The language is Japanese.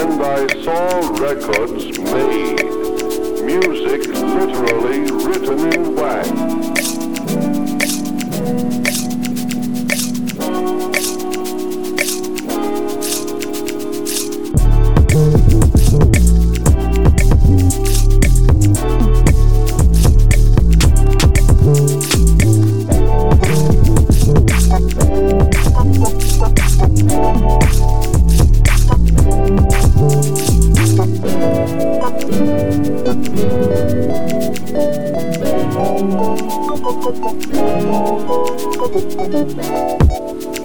and I saw records made. Music literally written in Thank you.